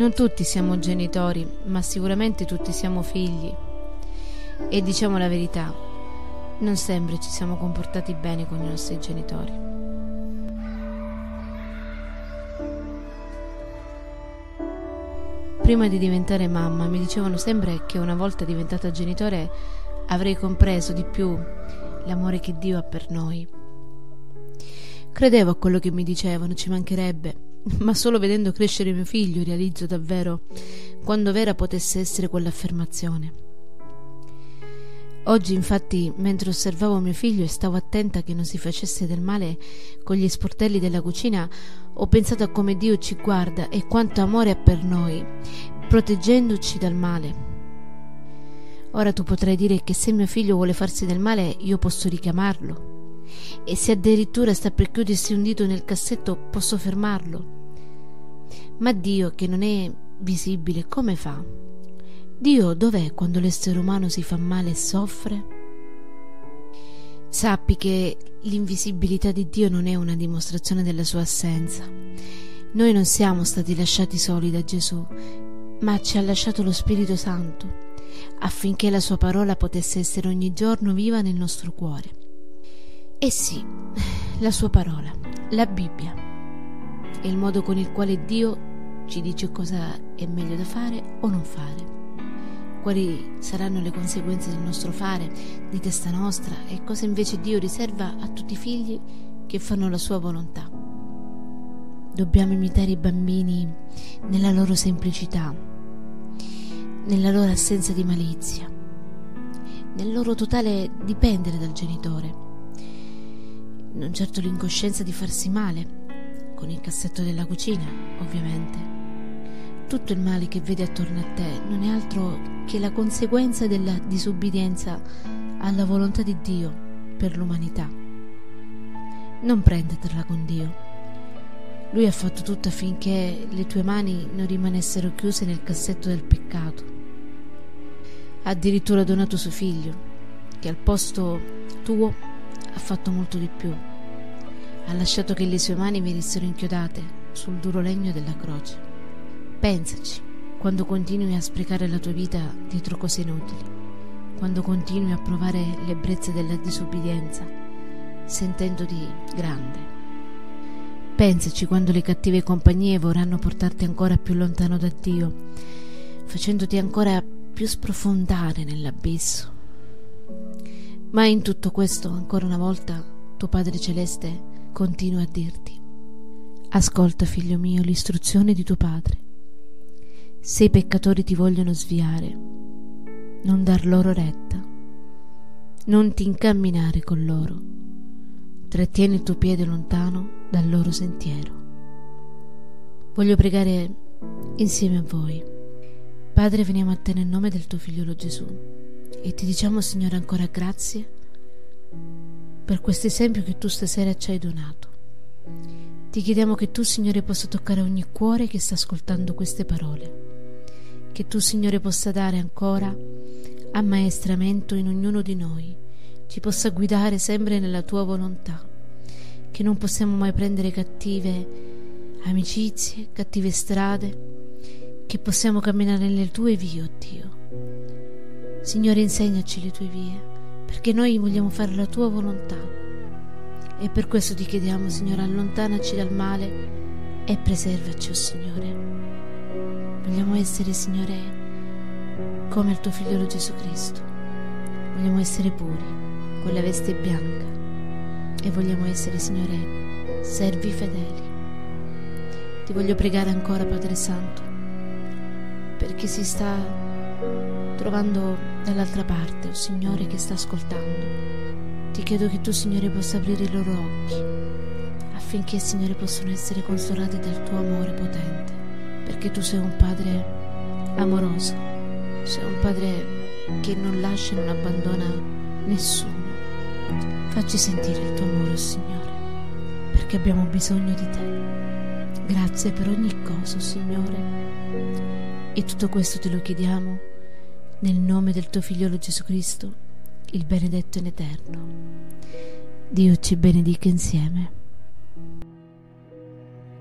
Non tutti siamo genitori, ma sicuramente tutti siamo figli. E diciamo la verità, non sempre ci siamo comportati bene con i nostri genitori. Prima di diventare mamma mi dicevano sempre che una volta diventata genitore avrei compreso di più l'amore che Dio ha per noi. Credevo a quello che mi dicevano, ci mancherebbe, ma solo vedendo crescere mio figlio realizzo davvero quando vera potesse essere quell'affermazione. Oggi, infatti, mentre osservavo mio figlio e stavo attenta che non si facesse del male con gli sportelli della cucina, ho pensato a come Dio ci guarda e quanto amore ha per noi, proteggendoci dal male. Ora tu potrai dire che se mio figlio vuole farsi del male, io posso richiamarlo. E se addirittura sta per chiudersi un dito nel cassetto, posso fermarlo. Ma Dio, che non è visibile, come fa? Dio dov'è quando l'essere umano si fa male e soffre? Sappi che l'invisibilità di Dio non è una dimostrazione della sua assenza. Noi non siamo stati lasciati soli da Gesù, ma ci ha lasciato lo Spirito Santo affinché la sua parola potesse essere ogni giorno viva nel nostro cuore. E sì, la sua parola, la Bibbia, è il modo con il quale Dio ci dice cosa è meglio da fare o non fare, quali saranno le conseguenze del nostro fare, di testa nostra e cosa invece Dio riserva a tutti i figli che fanno la sua volontà. Dobbiamo imitare i bambini nella loro semplicità, nella loro assenza di malizia, nel loro totale dipendere dal genitore, non certo l'incoscienza di farsi male, con il cassetto della cucina, ovviamente tutto il male che vedi attorno a te non è altro che la conseguenza della disubbidienza alla volontà di Dio per l'umanità. Non prendetela con Dio. Lui ha fatto tutto affinché le tue mani non rimanessero chiuse nel cassetto del peccato. Ha addirittura donato suo figlio, che al posto tuo ha fatto molto di più. Ha lasciato che le sue mani venissero inchiodate sul duro legno della croce. Pensaci quando continui a sprecare la tua vita dietro cose inutili, quando continui a provare l'ebbrezza della disubbidienza, sentendoti grande. Pensaci quando le cattive compagnie vorranno portarti ancora più lontano da Dio, facendoti ancora più sprofondare nell'abisso. Ma in tutto questo, ancora una volta, tuo Padre Celeste continua a dirti, ascolta figlio mio l'istruzione di tuo Padre se i peccatori ti vogliono sviare, non dar loro retta, non ti incamminare con loro, trattieni il tuo piede lontano dal loro sentiero. Voglio pregare insieme a voi. Padre, veniamo a te nel nome del tuo figliolo Gesù e ti diciamo, Signore, ancora grazie per questo esempio che tu stasera ci hai donato. Ti chiediamo che tu, Signore, possa toccare ogni cuore che sta ascoltando queste parole che tu, Signore, possa dare ancora ammaestramento in ognuno di noi, ci possa guidare sempre nella tua volontà, che non possiamo mai prendere cattive amicizie, cattive strade, che possiamo camminare nelle tue vie, oh Dio. Signore, insegnaci le tue vie, perché noi vogliamo fare la tua volontà. E per questo ti chiediamo, Signore, allontanaci dal male e preservaci, oh Signore. Vogliamo essere, Signore, come il tuo figliolo Gesù Cristo. Vogliamo essere puri, con la veste bianca. E vogliamo essere, Signore, servi fedeli. Ti voglio pregare ancora, Padre Santo, perché si sta trovando dall'altra parte, o oh Signore, che sta ascoltando. Ti chiedo che tu, Signore, possa aprire i loro occhi affinché, Signore, possano essere consolati dal tuo amore potente perché tu sei un padre amoroso, sei un padre che non lascia e non abbandona nessuno. Facci sentire il tuo amore, Signore, perché abbiamo bisogno di te. Grazie per ogni cosa, Signore. E tutto questo te lo chiediamo nel nome del tuo figliolo Gesù Cristo, il benedetto in eterno. Dio ci benedica insieme.